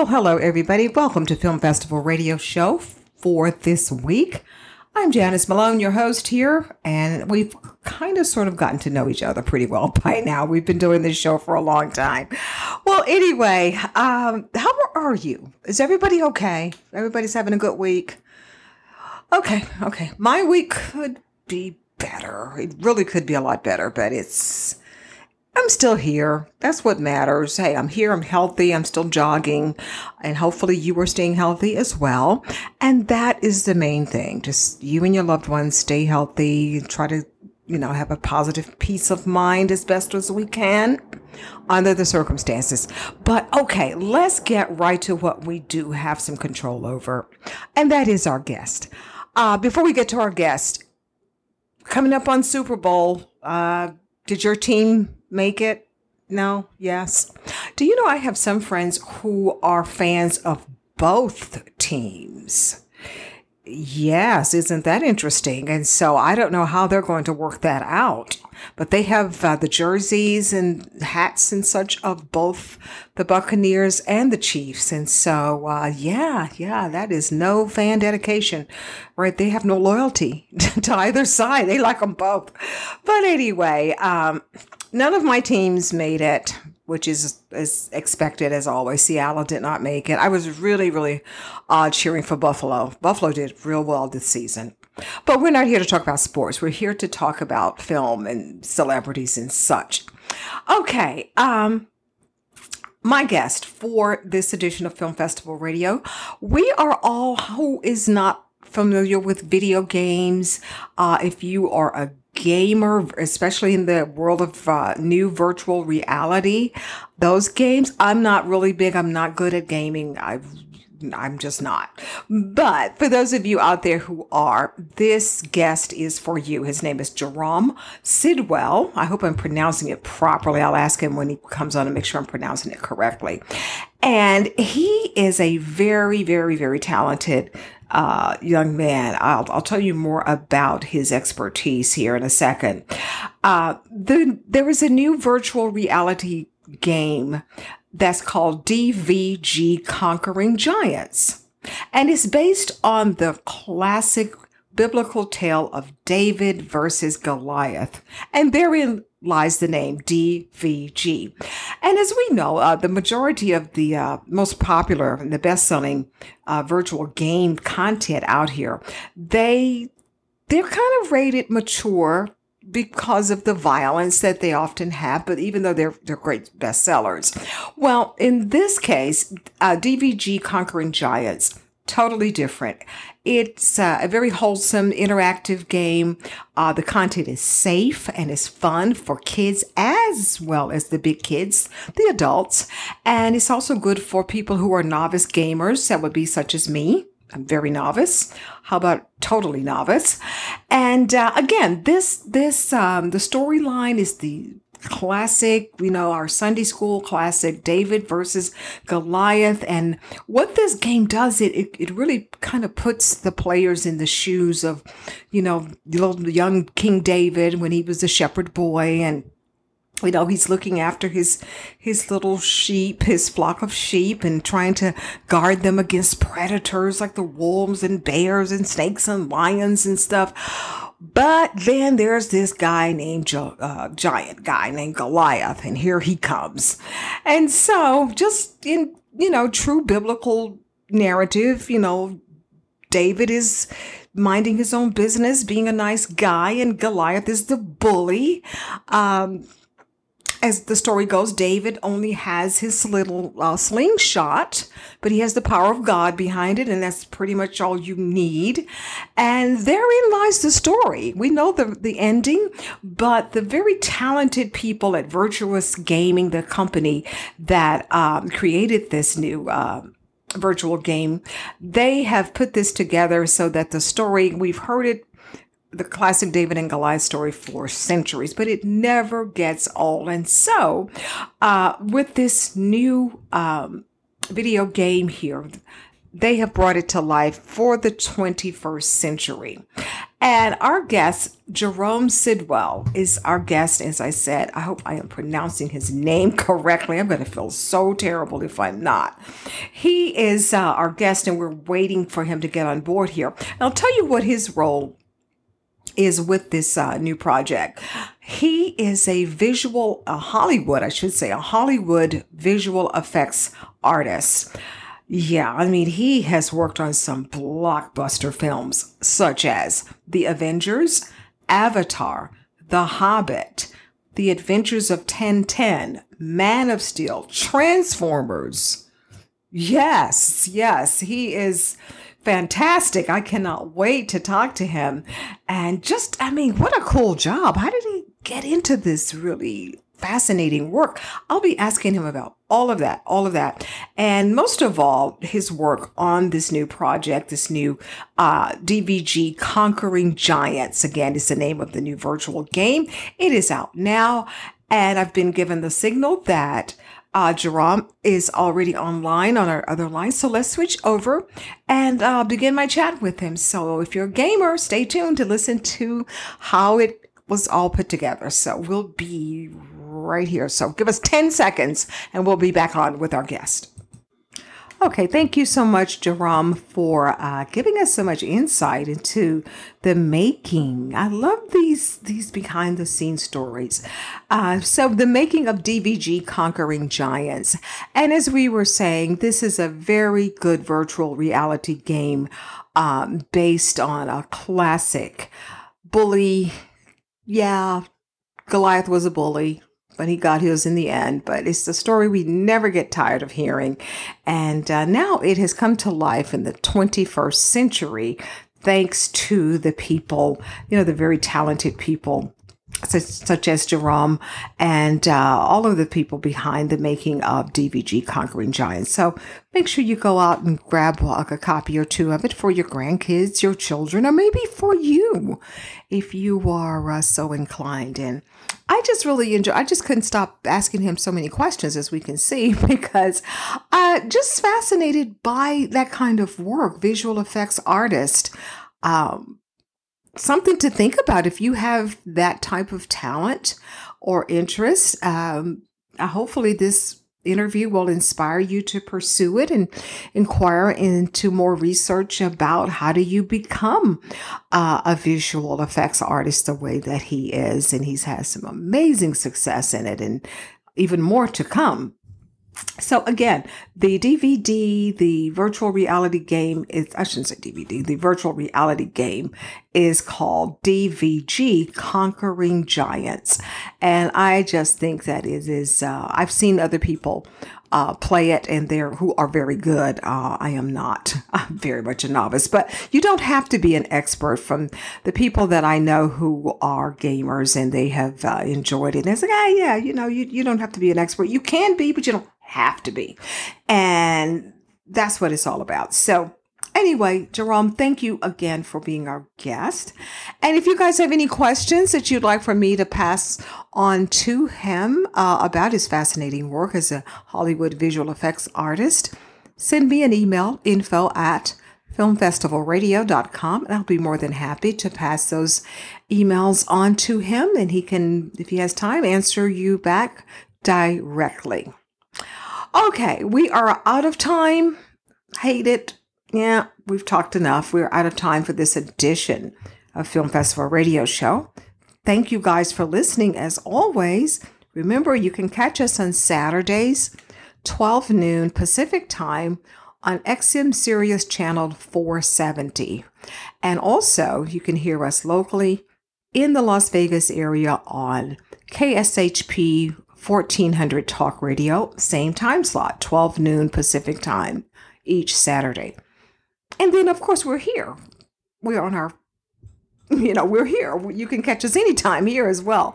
Well, hello, everybody. Welcome to Film Festival Radio Show for this week. I'm Janice Malone, your host here, and we've kind of sort of gotten to know each other pretty well by now. We've been doing this show for a long time. Well, anyway, um, how are you? Is everybody okay? Everybody's having a good week? Okay, okay. My week could be better. It really could be a lot better, but it's I'm still here. That's what matters. Hey, I'm here. I'm healthy. I'm still jogging. And hopefully you are staying healthy as well. And that is the main thing. Just you and your loved ones stay healthy. Try to, you know, have a positive peace of mind as best as we can under the circumstances. But okay, let's get right to what we do have some control over. And that is our guest. Uh, before we get to our guest, coming up on Super Bowl, uh, did your team make it? No? Yes? Do you know I have some friends who are fans of both teams? Yes, isn't that interesting? And so I don't know how they're going to work that out. But they have uh, the jerseys and hats and such of both the Buccaneers and the Chiefs. And so, uh, yeah, yeah, that is no fan dedication, right? They have no loyalty to either side. They like them both. But anyway, um, none of my teams made it which is as expected as always. Seattle did not make it. I was really, really uh, cheering for Buffalo. Buffalo did real well this season. But we're not here to talk about sports. We're here to talk about film and celebrities and such. Okay. Um, my guest for this edition of Film Festival Radio, we are all who is not familiar with video games. Uh, if you are a gamer, especially in the world of uh, new virtual reality, those games, I'm not really big. I'm not good at gaming. I've I'm just not. But for those of you out there who are, this guest is for you. His name is Jerome Sidwell. I hope I'm pronouncing it properly. I'll ask him when he comes on to make sure I'm pronouncing it correctly. And he is a very, very, very talented uh, young man. I'll, I'll tell you more about his expertise here in a second. Uh, the, there is a new virtual reality game that's called DVG Conquering Giants. And it's based on the classic biblical tale of David versus Goliath. And therein lies the name DVG. And as we know, uh, the majority of the uh, most popular and the best selling uh, virtual game content out here, they they're kind of rated mature because of the violence that they often have, but even though they're they're great bestsellers. Well, in this case, uh, DVG Conquering Giants totally different. It's uh, a very wholesome, interactive game. Uh, the content is safe and is fun for kids as well as the big kids, the adults. And it's also good for people who are novice gamers. That would be such as me. I'm very novice. How about totally novice? And uh, again, this this um, the storyline is the classic, you know, our Sunday school classic, David versus Goliath. And what this game does, it, it, it really kind of puts the players in the shoes of, you know, young King David when he was a shepherd boy and you know he's looking after his his little sheep his flock of sheep and trying to guard them against predators like the wolves and bears and snakes and lions and stuff but then there's this guy named Gi- uh, giant guy named Goliath, and here he comes. And so, just in you know true biblical narrative, you know, David is minding his own business, being a nice guy, and Goliath is the bully. Um, as the story goes, David only has his little uh, slingshot, but he has the power of God behind it, and that's pretty much all you need. And therein lies the story. We know the, the ending, but the very talented people at Virtuous Gaming, the company that um, created this new. Uh, virtual game they have put this together so that the story we've heard it the classic David and Goliath story for centuries, but it never gets old. And so, uh, with this new um, video game here, they have brought it to life for the 21st century. And our guest, Jerome Sidwell, is our guest. As I said, I hope I am pronouncing his name correctly. I'm going to feel so terrible if I'm not. He is uh, our guest, and we're waiting for him to get on board here. And I'll tell you what his role is with this uh, new project. He is a visual, a Hollywood, I should say, a Hollywood visual effects artist. Yeah, I mean, he has worked on some blockbuster films such as The Avengers, Avatar, The Hobbit, The Adventures of Tintin, Man of Steel, Transformers. Yes, yes, he is fantastic. I cannot wait to talk to him. And just, I mean, what a cool job. How did he get into this really fascinating work? I'll be asking him about all of that, all of that. And most of all, his work on this new project, this new uh, DVG Conquering Giants. Again, is the name of the new virtual game. It is out now. And I've been given the signal that uh, Jerome is already online on our other line. So let's switch over and uh, begin my chat with him. So if you're a gamer, stay tuned to listen to how it was all put together. So we'll be right here. So give us 10 seconds and we'll be back on with our guest. Okay, thank you so much, Jerome, for uh, giving us so much insight into the making. I love these these behind the scenes stories. Uh, so, the making of DVG Conquering Giants, and as we were saying, this is a very good virtual reality game um, based on a classic bully. Yeah, Goliath was a bully but he got his in the end. But it's the story we never get tired of hearing. And uh, now it has come to life in the 21st century, thanks to the people, you know, the very talented people such, as Jerome and uh, all of the people behind the making of DVG Conquering Giants. So make sure you go out and grab a copy or two of it for your grandkids, your children, or maybe for you if you are uh, so inclined. And I just really enjoy. I just couldn't stop asking him so many questions, as we can see, because uh, just fascinated by that kind of work, visual effects artist. Um, something to think about if you have that type of talent or interest. Um, uh, hopefully, this interview will inspire you to pursue it and inquire into more research about how do you become uh, a visual effects artist the way that he is and he's had some amazing success in it and even more to come so again, the DVD, the virtual reality game is, I shouldn't say DVD, the virtual reality game is called DVG Conquering Giants. And I just think that it is, uh, I've seen other people uh, play it and they're who are very good. Uh, I am not. I'm very much a novice, but you don't have to be an expert. From the people that I know who are gamers and they have uh, enjoyed it, and it's like, ah, yeah, you know, you you don't have to be an expert. You can be, but you don't have to be. And that's what it's all about. So, anyway, Jerome, thank you again for being our guest. And if you guys have any questions that you'd like for me to pass on to him uh, about his fascinating work as a Hollywood visual effects artist, send me an email info at filmfestivalradio.com and I'll be more than happy to pass those emails on to him and he can, if he has time, answer you back directly. Okay, we are out of time. Hate it. Yeah, we've talked enough. We're out of time for this edition of Film Festival Radio Show. Thank you guys for listening as always. Remember, you can catch us on Saturdays, 12 noon Pacific time on XM Sirius channel 470. And also, you can hear us locally in the Las Vegas area on KSHP 1400 Talk Radio, same time slot, 12 noon Pacific time each Saturday. And then, of course, we're here. We're on our, you know, we're here. You can catch us anytime here as well.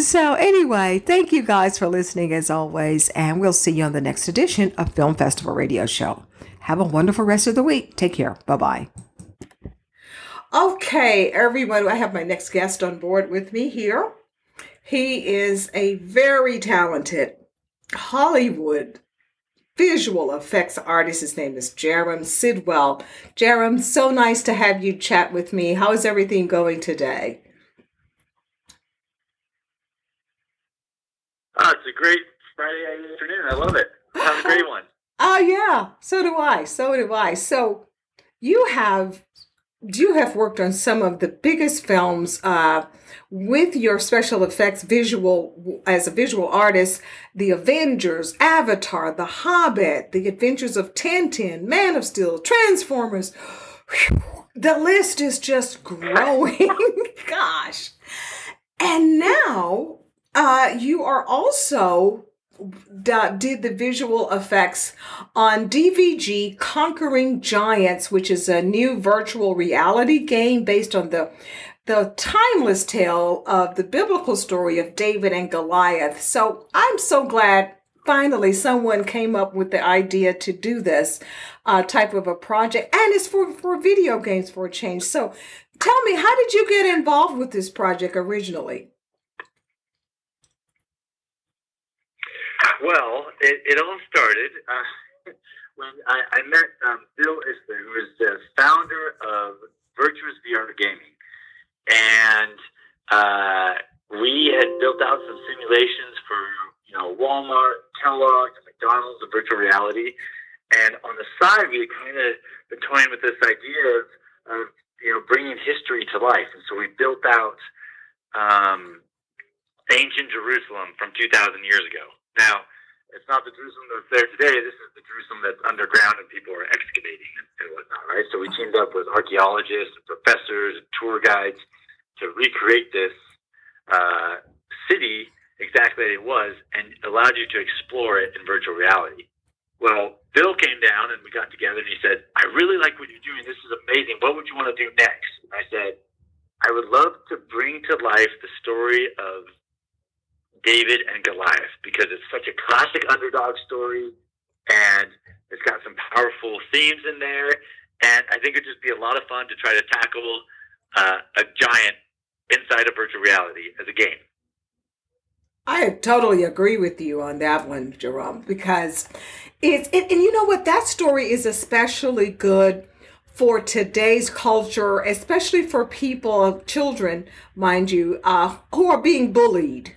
So, anyway, thank you guys for listening as always. And we'll see you on the next edition of Film Festival Radio Show. Have a wonderful rest of the week. Take care. Bye bye. Okay, everyone, I have my next guest on board with me here. He is a very talented Hollywood visual effects artist. His name is Jarom Sidwell. Jarom, so nice to have you chat with me. How is everything going today? Oh, it's a great Friday afternoon. I love it. Have a great one. Oh yeah, so do I. So do I. So you have you have worked on some of the biggest films uh, with your special effects visual as a visual artist the avengers avatar the hobbit the adventures of tintin man of steel transformers. Whew, the list is just growing. Gosh. And now uh, you are also did the visual effects on DVG Conquering Giants, which is a new virtual reality game based on the the timeless tale of the biblical story of David and Goliath. So I'm so glad finally someone came up with the idea to do this uh, type of a project, and it's for for video games for a change. So tell me, how did you get involved with this project originally? Well, it, it all started uh, when I, I met um, Bill Isler, who is the founder of Virtuous VR Gaming. And uh, we had built out some simulations for, you know, Walmart, Kellogg, McDonald's, virtual reality. And on the side, we had kind of been toying with this idea of, of, you know, bringing history to life. And so we built out um, ancient Jerusalem from 2,000 years ago. Now, it's not the Jerusalem that's there today. This is the Jerusalem that's underground and people are excavating and, whatnot, right? So we teamed up with archaeologists and professors and tour guides to recreate this uh, city exactly as it was and allowed you to explore it in virtual reality. Well, Bill came down and we got together and he said, I really like what you're doing. This is amazing. What would you want to do next? And I said, I would love to bring to life the story of David and Goliath because it's such a classic underdog story and it's got some powerful themes in there. And I think it'd just be a lot of fun to try to tackle uh, a giant inside of virtual reality as a game. I totally agree with you on that one, Jerome, because it's it, and you know what that story is especially good for today's culture, especially for people, children, mind you, uh, who are being bullied.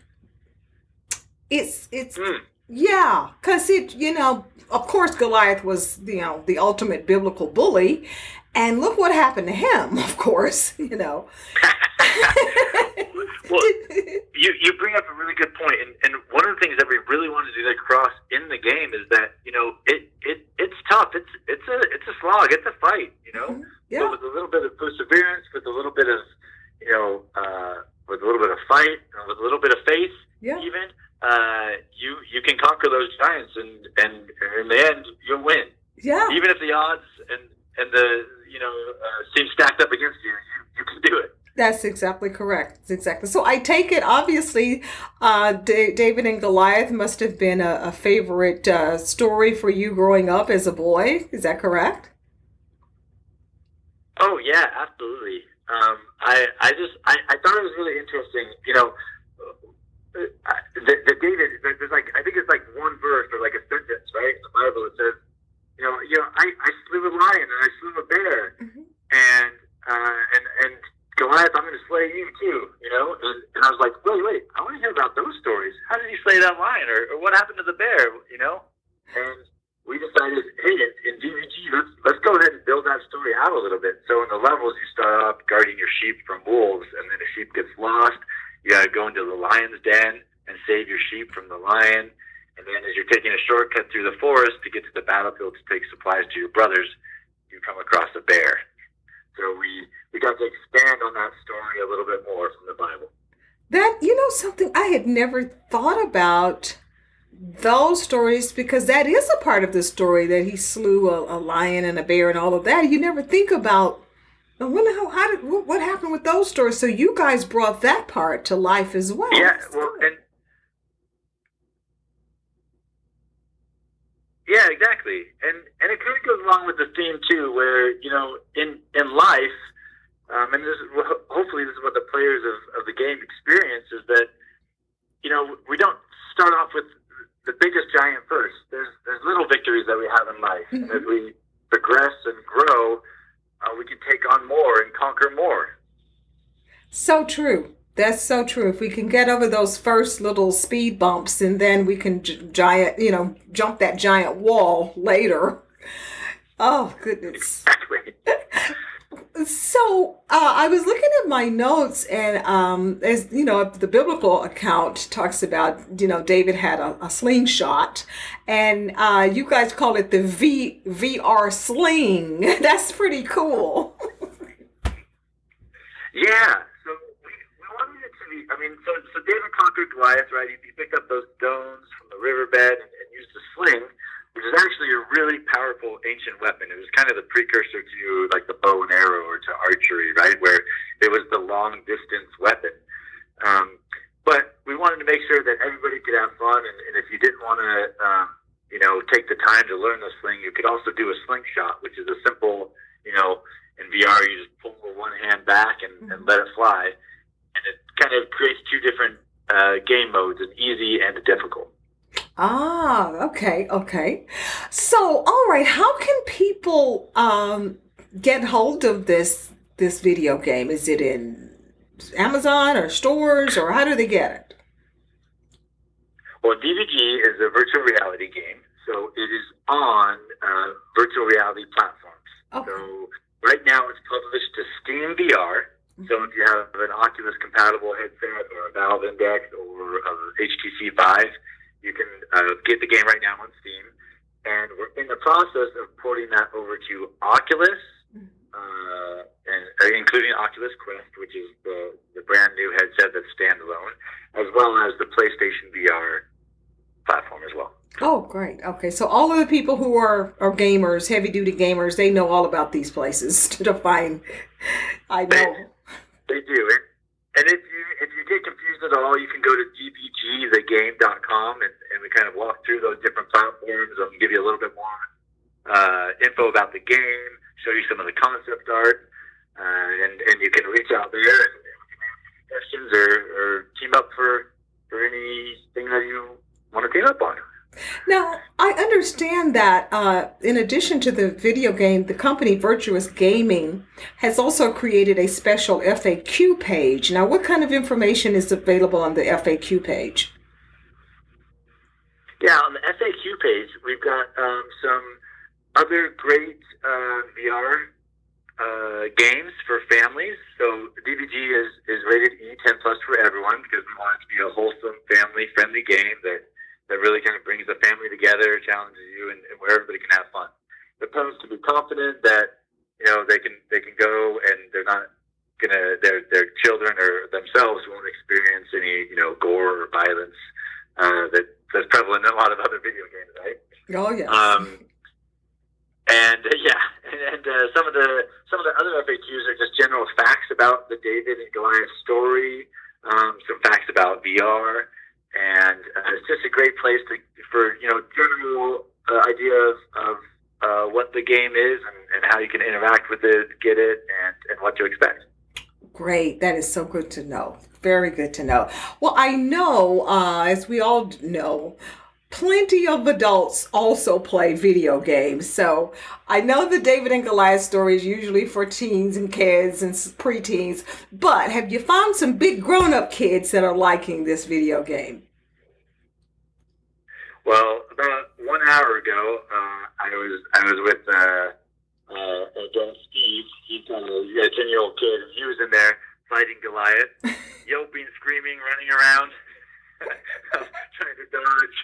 It's it's Mm. yeah, because it you know of course Goliath was you know the ultimate biblical bully, and look what happened to him. Of course, you know. Well, you you bring up a really good point, and, and one of the things that we really wanted to get across in the game is that you know it, it it's tough. It's it's a it's a slog. It's a fight. You know, Mhm. Yeah. but with a little bit of perseverance, with a little bit of you know, uh, with a little bit of fight, with a little bit of faith, Yeah. even uh, you you can conquer those giants, and and in the end you'll win. yeah. Even if the odds and and the you know uh, seem stacked up against you, you, you can do it. That's exactly correct. That's exactly. So I take it, obviously, uh, Da- David and Goliath must have been a, a favorite uh, story for you growing up as a boy. Is that correct? Oh yeah, absolutely. Um, I I just I, I thought it was really interesting. You know, the, the David. There's like I think it's like one verse or like a sentence, right? In the Bible it says, you know, you know, I, I slew a lion and I slew a bear, Mhm. and uh, and and Goliath, I'm going to slay you too. You know, and, and I was like, wait, wait, I want to hear about those stories. How did he slay that lion, or, or what happened to the bear? You know, and we decided, hey, in, in DVG, let's let's go ahead and build that story out a little bit. So in the levels, you start off guarding your sheep from wolves, and then a sheep gets lost. You got to go into the lion's den and save your sheep from the lion. And then as you're taking a shortcut through the forest to get to the battlefield to take supplies to your brothers, you come across a bear. So we we got to expand on that story a little bit more from the Bible. That you know something I had never thought about those stories because that is a part of the story that he slew a, a lion and a bear and all of that. You never think about I wonder how, how did what, happened with those stories. So you guys brought that part to life as well. Yeah, well, and yeah, exactly, and and it kind of goes along with the theme too, where you know, in in life, um, and this is, hopefully this is what the players of, of the game experience is that you know we don't start off with the biggest giant first. There's there's little victories that we have in life, and as we progress and grow, uh, we can take on more and conquer more. So true. That's so true. If we can get over those first little speed bumps and then we can j- giant, you know, jump that giant wall later. Oh, goodness. Exactly. So uh, I was looking at my notes, and um, as you know, the biblical account talks about you know David had a, a slingshot, and uh, you guys call it the V VR sling. That's pretty cool. Yeah. So we, we wanted it to be. I mean, so so David conquered Goliath, right? He, he picked up those stones from the riverbed and, and used a sling, which is actually a really powerful ancient weapon. It was kind of the precursor to like the bow and arrow or to archery, right? Where it was the long distance weapon. Um, but we wanted to make sure that everybody could have fun, and, and if you didn't want to, um, you know, take the time to learn the sling, you could also do a slingshot, which is a simple, you know, in VR you just pull one hand back and, and let it fly, and it kind of creates two different uh, game modes: an easy and a difficult. Ah, okay, okay. So, all right, how can people um, get hold of this this video game? Is it in Amazon or stores, or how do they get it? Well, DVG is a virtual reality game, so it is on uh, virtual reality platforms. Okay. So right now it's published to Steam VR. So if you have an Oculus compatible headset or a Valve Index or a HTC Vive, uh, get the game right now on Steam. And we're in the process of porting that over to Oculus, uh, and uh, including Oculus Quest, which is the, the brand new headset that's standalone, as well as the PlayStation VR platform as well. Oh, great. Okay, so all of the people who are are gamers, heavy duty gamers, they know all about these places to find. I know. They do. And, and if you confused at all, you can go to dvgthegame.com and, and we kind of walk through those different platforms and give you a little bit more uh, info about the game, show you some of the concept art, uh, and and you can reach out there and, questions or, or team up for for anything that you want to team up on. Now, I understand that uh, in addition to the video game, the company Virtuous Gaming has also created a special FAQ page. Now, what kind of information is available on the FAQ page? Yeah, on the FAQ page, we've got um, some other great uh, VR uh, games for families. So DVG is, is rated E10 plus for everyone because we want it to be a wholesome, family-friendly game that, that really kind of brings the family together, challenges you, and, and where everybody can have fun. The parents can be confident that you know they can they can go and they're not gonna their their children or themselves won't experience any you know gore or violence uh, that that's prevalent in a lot of other video games, right? Oh, yes. Um, and uh, yeah, and, and uh, some of the some of the other FAQs are just general facts about the David and Goliath story, um, some facts about VR, and uh, it's just a great place to for you know general uh, idea of, of uh, what the game is and, and how you can interact with it, get it, and, and what to expect. Great. That is so good to know. Very good to know. Well, I know, uh, as we all know, plenty of adults also play video games. So I know the David and Goliath story is usually for teens and kids and preteens, but have you found some big grown up kids that are liking this video game? Well, about one hour ago, uh, I was I was with uh, uh, again Steve. He's got a ten year old kid, he was in there fighting Goliath, yelping, screaming, running around, trying to dodge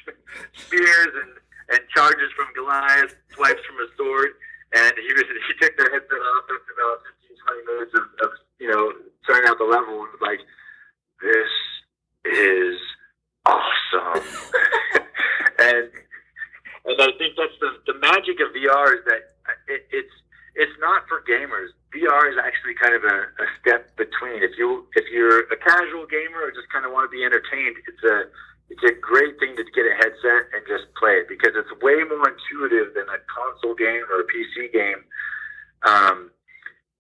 spears and, and charges from Goliath, swipes from a sword, and he was he took their headset off after about 15, 20 minutes of, of you know starting out the level and was like, "This is awesome," and and I think that's the the magic of VR is that it, it's it's not for gamers. VR is actually kind of a, a step between. If you if you're a casual gamer or just kind of want to be entertained, it's a it's a great thing to get a headset and just play it because it's way more intuitive than a console game or a PC game, um,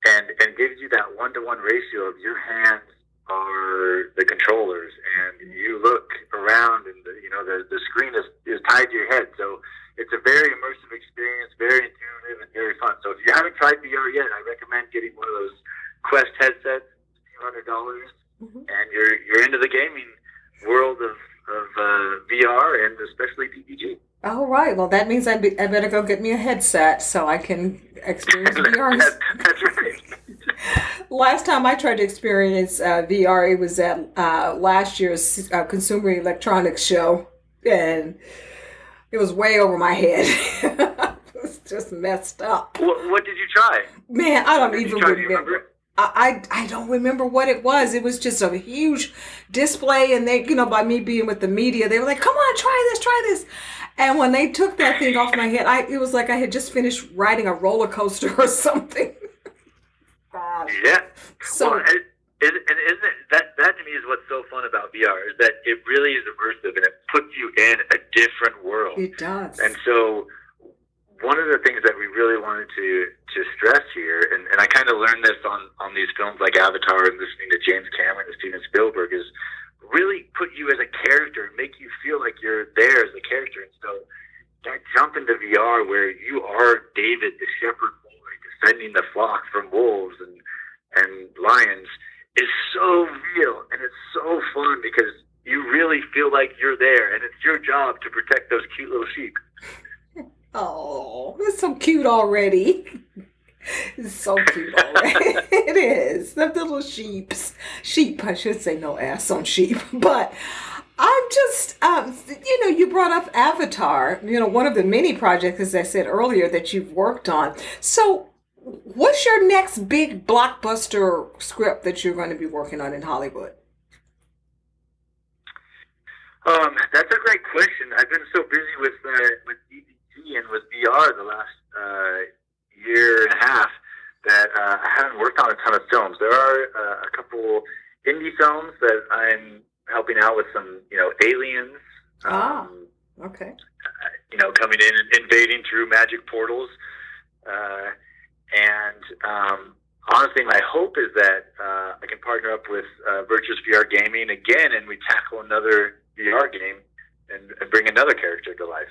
and and gives you that one to one ratio of your hands are the controllers and you look around and the, you know the, the screen is, is tied to your head so it's a very immersive experience very intuitive and very fun so if you haven't tried VR yet I recommend getting one of those Quest headsets a few hundred dollars Mhm. and you're you're into the gaming world of, of uh, VR and especially PPG All right. Well, that means I, be, I better go get me a headset so I can experience VR. That- that's right Last time I tried to experience uh, VR, it was at uh, last year's uh, Consumer Electronics Show, and it was way over my head. it was just messed up. what, what did you try Man, I don't even try? Do remember. remember? I, I I don't remember what it was. It was just a huge display, and they, you know, by me being with the media, they were like, "Come on, try this, try this." And when they took that thing off my head, I it was like I had just finished riding a roller coaster or something. Yeah. So well, and, and and isn't it, that that to me is what's so fun about VR is that it really is immersive and it puts you in a different world. it does. And so, one of the things that we really wanted to to stress here, and, and I kind of learned this on on these films like Avatar and listening to James Cameron and Steven Spielberg, is really put you as a character and make you feel like you're there as a character. And so, that jump into VR where you are David, the shepherd boy, defending the flock from wolves and and lions, is so real and it's so fun because you really feel like you're there, and it's your job to protect those cute little sheep. oh, it's so cute already. It's so cute already. it is. The little sheeps. Sheep, I should say no ass on sheep. But I'm just, um, you know, you brought up Avatar, you know, one of the many projects, as I said earlier, that you've worked on. So, what's your next big blockbuster script that you're going to be working on in Hollywood? Um, that's a great question. I've been so busy with uh, with DVG and with VR the last uh, year and a half that uh, I haven't worked on a ton of films. There are uh, a couple indie films that I'm helping out with some, you know, aliens. Ah. Um, Okay. you know, coming in and invading through magic portals. Uh, and um, honestly, my hope is that uh, I can partner up with uh, Virtuous VR Gaming again, and we tackle another VR game and, and bring another character to life.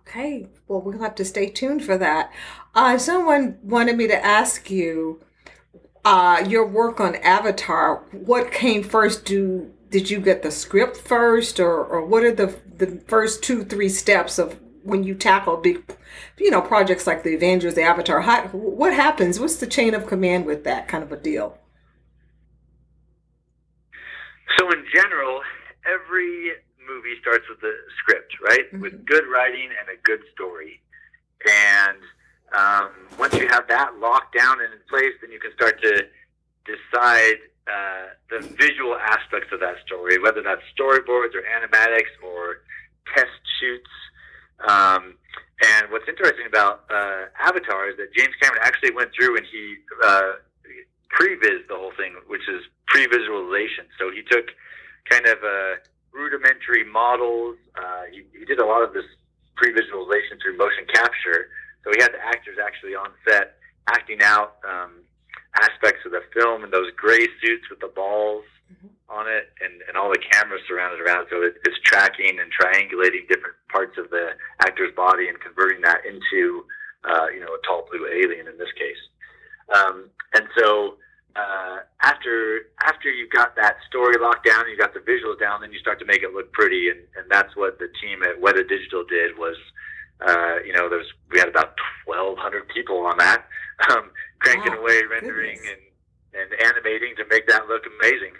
Okay, well, we'll have to stay tuned for that. Uh, someone wanted me to ask you uh, your work on Avatar. What came first? Do did you get the script first, or, or what are the the first two three steps of when you tackle big, you know, projects like the Avengers, the Avatar? How, what happens? What's the chain of command with that kind of a deal? So, in general, every movie starts with a script, right? With good writing and a good story. And um, once you have that locked down and in place, then you can start to decide uh, the visual aspects of that story, whether that's storyboards or animatics or test shoots. Um, and what's interesting about uh, Avatar is that James Cameron actually went through and he uh, previs the whole thing, which is pre-visualization. So he took kind of uh, rudimentary models. Uh, he, he did a lot of this pre-visualization through motion capture. So he had the actors actually on set acting out um, aspects of the film in those gray suits with the balls on it, and, and all the cameras surrounded around. So it, it's tracking and triangulating different parts of the actor's body and converting that into, uh, you know, a tall blue alien in this case. Um, and so uh, after after you've got that story locked down, you've got the visuals down, then you start to make it look pretty, and, and that's what the team at Weta Digital did. Was uh, you know, there's we had about 1,200 people on that, um, cranking Wow, away, rendering goodness. and and animating to make that look amazing.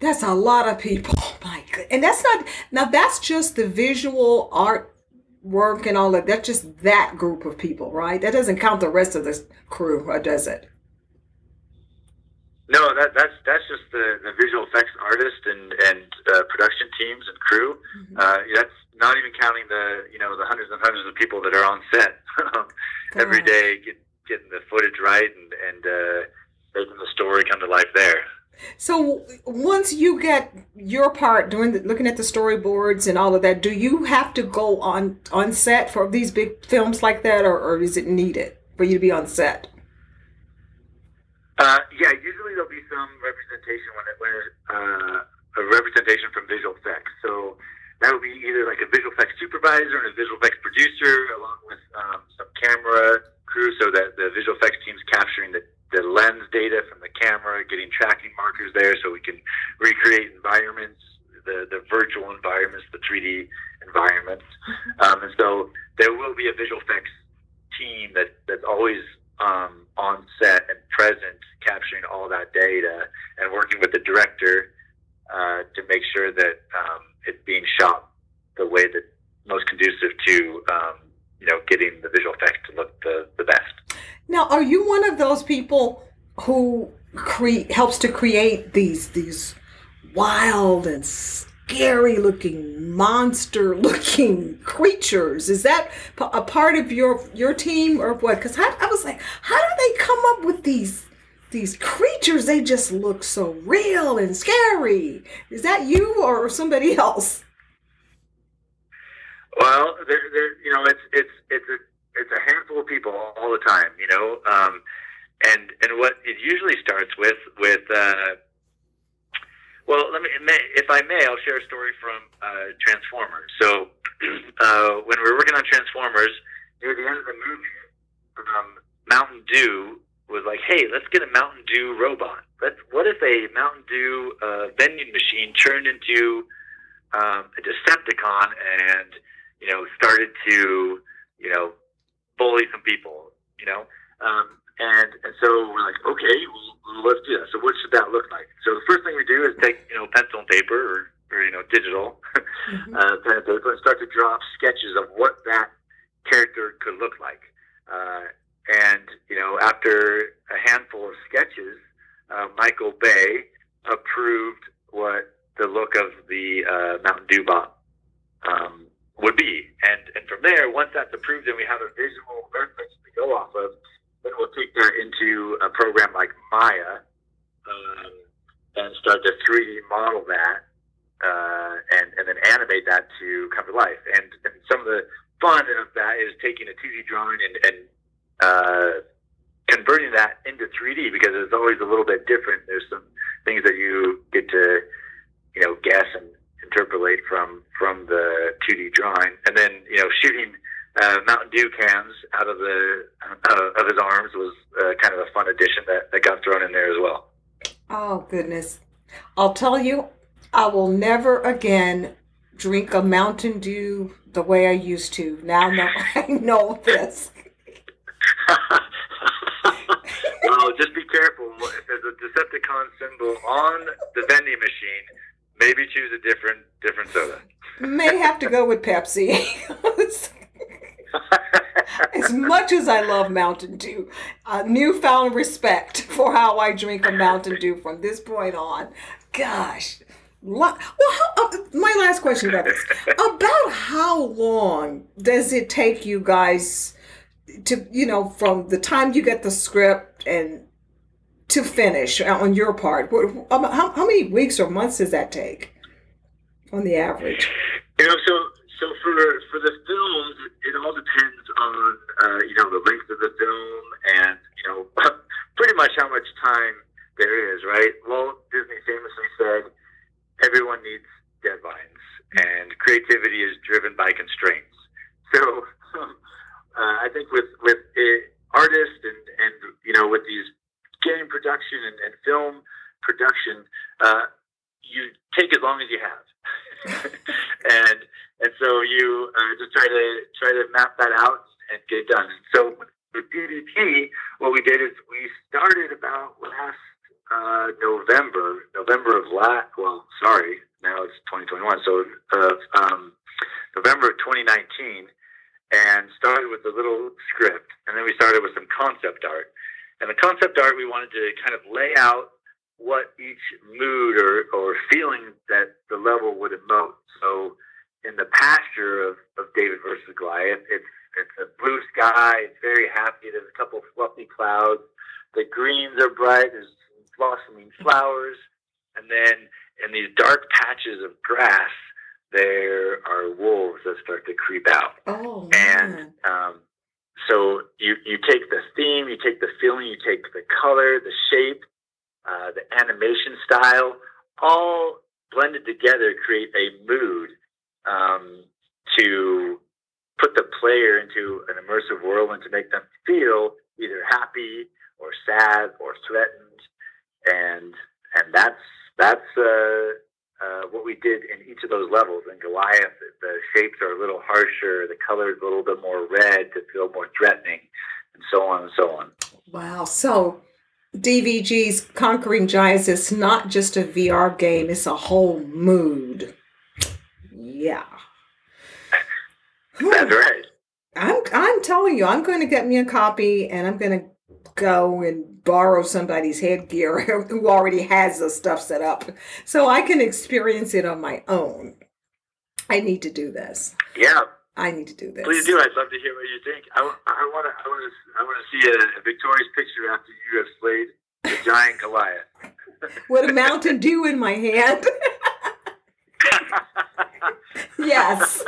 That's a lot of people. My God. And that's not, now that's just the visual art work and all that. That's just that group of people, right? That doesn't count the rest of the crew, or does it? No, that that's that's just the, the visual effects artist and and uh, production teams and crew. Uh, that's not even counting the you know the hundreds and hundreds of people that are on set every day, get, getting the footage right and and uh, making the story come to life there. So once you get your part doing the, looking at the storyboards and all of that, do you have to go on on set for these big films like that, or, or is it needed for you to be on set? Uh, yeah, usually there'll be some representation when it, when uh, a representation from visual effects. So that would be either like a visual effects supervisor and a visual effects producer, along with um, some camera crew, so that the visual effects team's capturing the, the lens data from the camera, getting tracking markers there, so we can recreate environments, the the virtual environments, the 3D environments, um, and so there will be a visual effects team that that's always um, on set and present, capturing all that data and working with the director uh, to make sure that um, it's being shot the way that most conducive to um, you know getting the visual effects to look the, the best. Now, are you one of those people who cre- helps to create these these wild and scary looking monster looking creatures? Is that a part of your your team or what? Because I, was like, how do they come up with these these creatures? They just look so real and scary. Is that you or somebody else? Well, there, there, you know, it's it's it's a it's a handful of people all the time, you know, um, and and what it usually starts with with. Uh, well, let me, if I may, I'll share a story from uh, Transformers. So, uh, when we were working on Transformers, near the end of the movie, um, Mountain Dew was like, "Hey, let's get a Mountain Dew robot. Let's. What if a Mountain Dew uh, vending machine turned into um, a Decepticon and you know started to you know bully some people, you know?" Um, and and so we're like, okay, well, let's do that. So what should that look like? So the first thing we do is take you know pencil and paper or, or you know digital uh, pen and paper and start to draw up sketches of what that character could look like. Uh, and you know after a handful of sketches, uh, Michael Bay approved what the look of the uh, Mountain Dew bot um, would be. And and from there, once that's approved and we have a visual reference to go off of, then we'll take that into a program like Maya um, and start to 3D model that uh, and, and then animate that to come to life. And, and some of the fun of that is taking a 2D drawing and, and uh, converting that into 3D because it's always a little bit different. There's some things that you get to, you know, guess and interpolate from from the 2D drawing, and then you know shooting uh, Mountain Dew cans out of the uh, of his arms was uh, kind of a fun addition that, that got thrown in there as well. Oh goodness. I'll tell you, I will never again drink a Mountain Dew the way I used to. Now no, I know this. well, just be careful. If there's a Decepticon symbol on the vending machine, maybe choose a different different soda. May have to go with Pepsi. as much as I love Mountain Dew, a newfound respect for how I drink a Mountain Dew from this point on. Gosh. Well, how, uh, my last question about this. About how long does it take you guys to, you know, from the time you get the script and to finish on your part? How, how many weeks or months does that take on the average? You know, so so for for the films, it all depends on uh, you know the length of the film and you know pretty much how much time there is, right? Walt Disney famously said, "Everyone needs deadlines, and creativity is driven by constraints." So uh, I think with with artists and and you know with these game production and, and film production, uh, you take as long as you have. and and so you uh, just try to try to map that out and get it done. So with DVG, what we did is we started about last uh, November, November of last. Well, sorry, now it's 2021. So uh, um, November of 2019, and started with a little script, and then we started with some concept art. And the concept art, we wanted to kind of lay out what each mood or, or feeling that the level would emote. So in the pasture of, of David versus Goliath. It's it's a blue sky. It's very happy. There's a couple of fluffy clouds. The greens are bright. There's blossoming flowers, and then in these dark patches of grass, there are wolves that start to creep out. Oh, And um, so you you take the theme, you take the feeling, you take the color, the shape, uh, the animation style, all blended together create a mood um, to put the player into an immersive world and to make them feel either happy or sad or threatened, and and that's that's uh, uh, what we did in each of those levels. In Goliath, the shapes are a little harsher, the colors a little bit more red to feel more threatening, and so on and so on. Wow. So DVG's Conquering Giants is not just a VR game, it's a whole mood. Yeah. That's right. I'm I'm telling you, I'm going to get me a copy and I'm going to go and borrow somebody's headgear who already has the stuff set up so I can experience it on my own. I need to do this. Yeah, I need to do this. please do. I'd love to hear what you think. I want to. I want to. I want to see a, a victorious picture after you have slayed the giant Goliath. With a Mountain Dew in my hand. yes.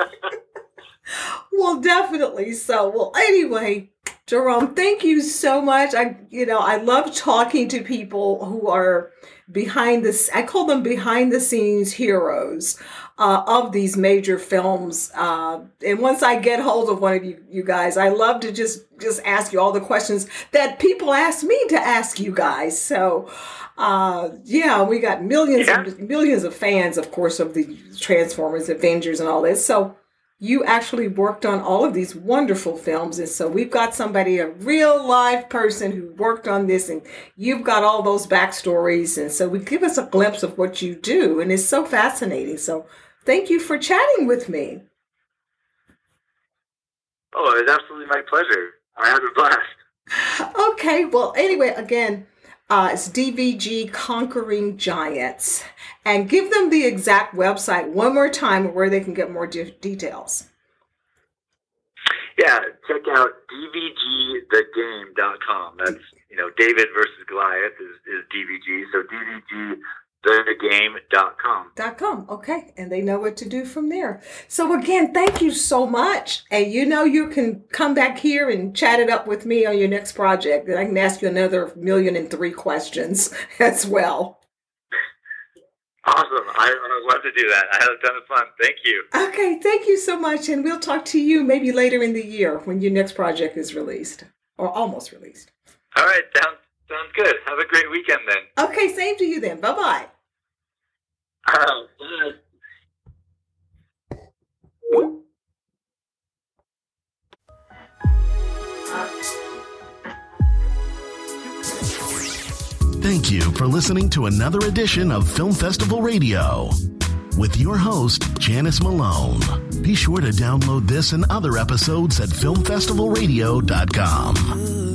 well, definitely so. Well, anyway, Jarom, thank you so much. I, you know, I love talking to people who are behind this. I call them behind the scenes heroes uh, of these major films. Uh, and once I get hold of one of you, you guys, I love to just just ask you all the questions that people ask me to ask you guys. So. Uh, yeah, we got millions Yeah. and millions of fans, of course, of the Transformers, Avengers, and all this. So, you actually worked on all of these wonderful films and so we've got somebody a real live person who worked on this and you've got all those backstories and so we give us a glimpse of what you do and it's so fascinating so thank you for chatting with me oh, it's absolutely my pleasure. I had a blast. okay well anyway again uh, it's dvg conquering giants and give them the exact website one more time where they can get more de- details Yeah, check out dvgthegame.com. That's you know David versus Goliath is, is DVG. So dvgthegame.com. dot com. Okay, and they know what to do from there. So again, thank you so much. And you know you can come back here and chat it up with me on your next project. And I can ask you another million and three questions as well. Awesome. I, I would love to do that. I had a ton of fun. Thank you. Okay, thank you so much. And we'll talk to you maybe later in the year when your next project is released or almost released. All right, sounds sounds good. Have a great weekend then. Okay, same to you then. Bye bye. All right. Thank you for listening to another edition of Film Festival Radio with your host, Janice Malone. Be sure to download this and other episodes at filmfestivalradio.com.